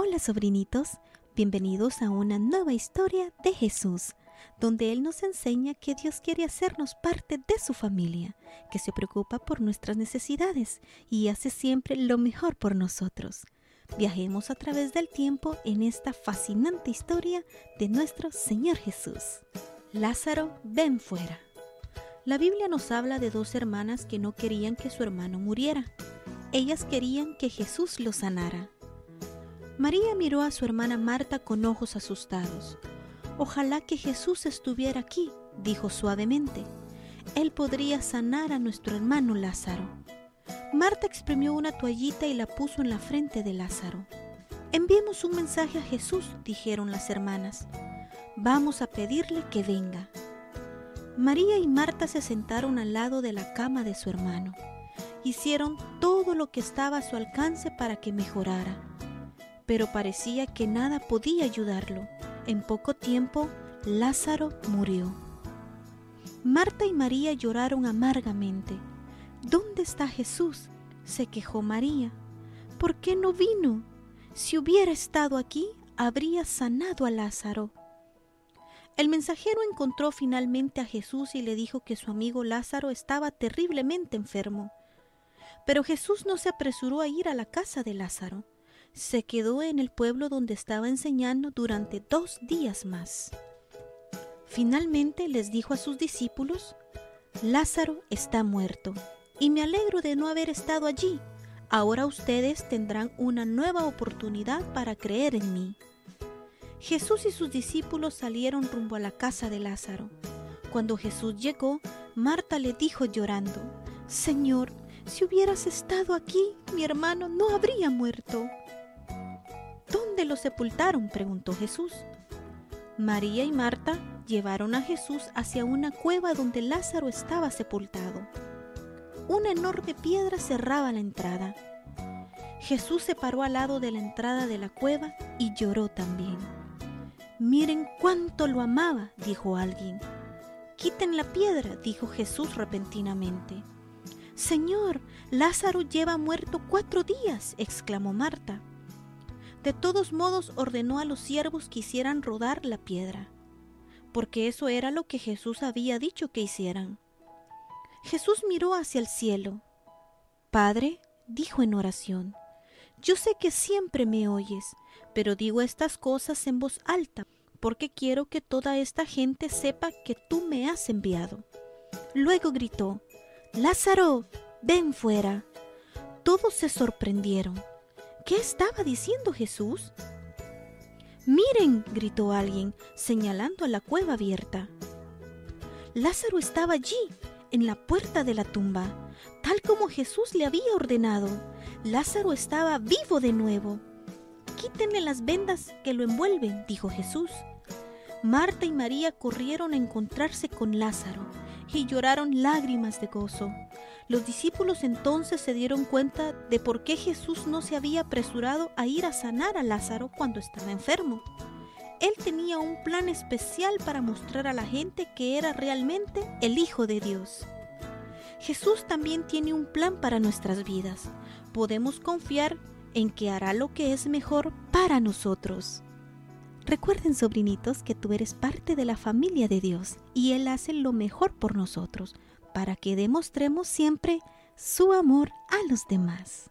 Hola sobrinitos, bienvenidos a una nueva historia de Jesús, donde Él nos enseña que Dios quiere hacernos parte de su familia, que se preocupa por nuestras necesidades y hace siempre lo mejor por nosotros. Viajemos a través del tiempo en esta fascinante historia de nuestro Señor Jesús. Lázaro, ven fuera. La Biblia nos habla de dos hermanas que no querían que su hermano muriera. Ellas querían que Jesús lo sanara. María miró a su hermana Marta con ojos asustados. Ojalá que Jesús estuviera aquí, dijo suavemente. Él podría sanar a nuestro hermano Lázaro. Marta exprimió una toallita y la puso en la frente de Lázaro. Enviemos un mensaje a Jesús, dijeron las hermanas. Vamos a pedirle que venga. María y Marta se sentaron al lado de la cama de su hermano. Hicieron todo lo que estaba a su alcance para que mejorara pero parecía que nada podía ayudarlo. En poco tiempo, Lázaro murió. Marta y María lloraron amargamente. ¿Dónde está Jesús? se quejó María. ¿Por qué no vino? Si hubiera estado aquí, habría sanado a Lázaro. El mensajero encontró finalmente a Jesús y le dijo que su amigo Lázaro estaba terriblemente enfermo. Pero Jesús no se apresuró a ir a la casa de Lázaro se quedó en el pueblo donde estaba enseñando durante dos días más. Finalmente les dijo a sus discípulos, Lázaro está muerto, y me alegro de no haber estado allí. Ahora ustedes tendrán una nueva oportunidad para creer en mí. Jesús y sus discípulos salieron rumbo a la casa de Lázaro. Cuando Jesús llegó, Marta le dijo llorando, Señor, si hubieras estado aquí, mi hermano no habría muerto. ¿Dónde lo sepultaron? preguntó Jesús. María y Marta llevaron a Jesús hacia una cueva donde Lázaro estaba sepultado. Una enorme piedra cerraba la entrada. Jesús se paró al lado de la entrada de la cueva y lloró también. Miren cuánto lo amaba, dijo alguien. Quiten la piedra, dijo Jesús repentinamente. Señor, Lázaro lleva muerto cuatro días, exclamó Marta. De todos modos ordenó a los siervos que hicieran rodar la piedra, porque eso era lo que Jesús había dicho que hicieran. Jesús miró hacia el cielo. Padre, dijo en oración, yo sé que siempre me oyes, pero digo estas cosas en voz alta, porque quiero que toda esta gente sepa que tú me has enviado. Luego gritó, Lázaro, ven fuera. Todos se sorprendieron. ¿Qué estaba diciendo Jesús? Miren, gritó alguien, señalando a la cueva abierta. Lázaro estaba allí, en la puerta de la tumba, tal como Jesús le había ordenado. Lázaro estaba vivo de nuevo. Quítenle las vendas que lo envuelven, dijo Jesús. Marta y María corrieron a encontrarse con Lázaro y lloraron lágrimas de gozo. Los discípulos entonces se dieron cuenta de por qué Jesús no se había apresurado a ir a sanar a Lázaro cuando estaba enfermo. Él tenía un plan especial para mostrar a la gente que era realmente el Hijo de Dios. Jesús también tiene un plan para nuestras vidas. Podemos confiar en que hará lo que es mejor para nosotros. Recuerden, sobrinitos, que tú eres parte de la familia de Dios y Él hace lo mejor por nosotros para que demostremos siempre su amor a los demás.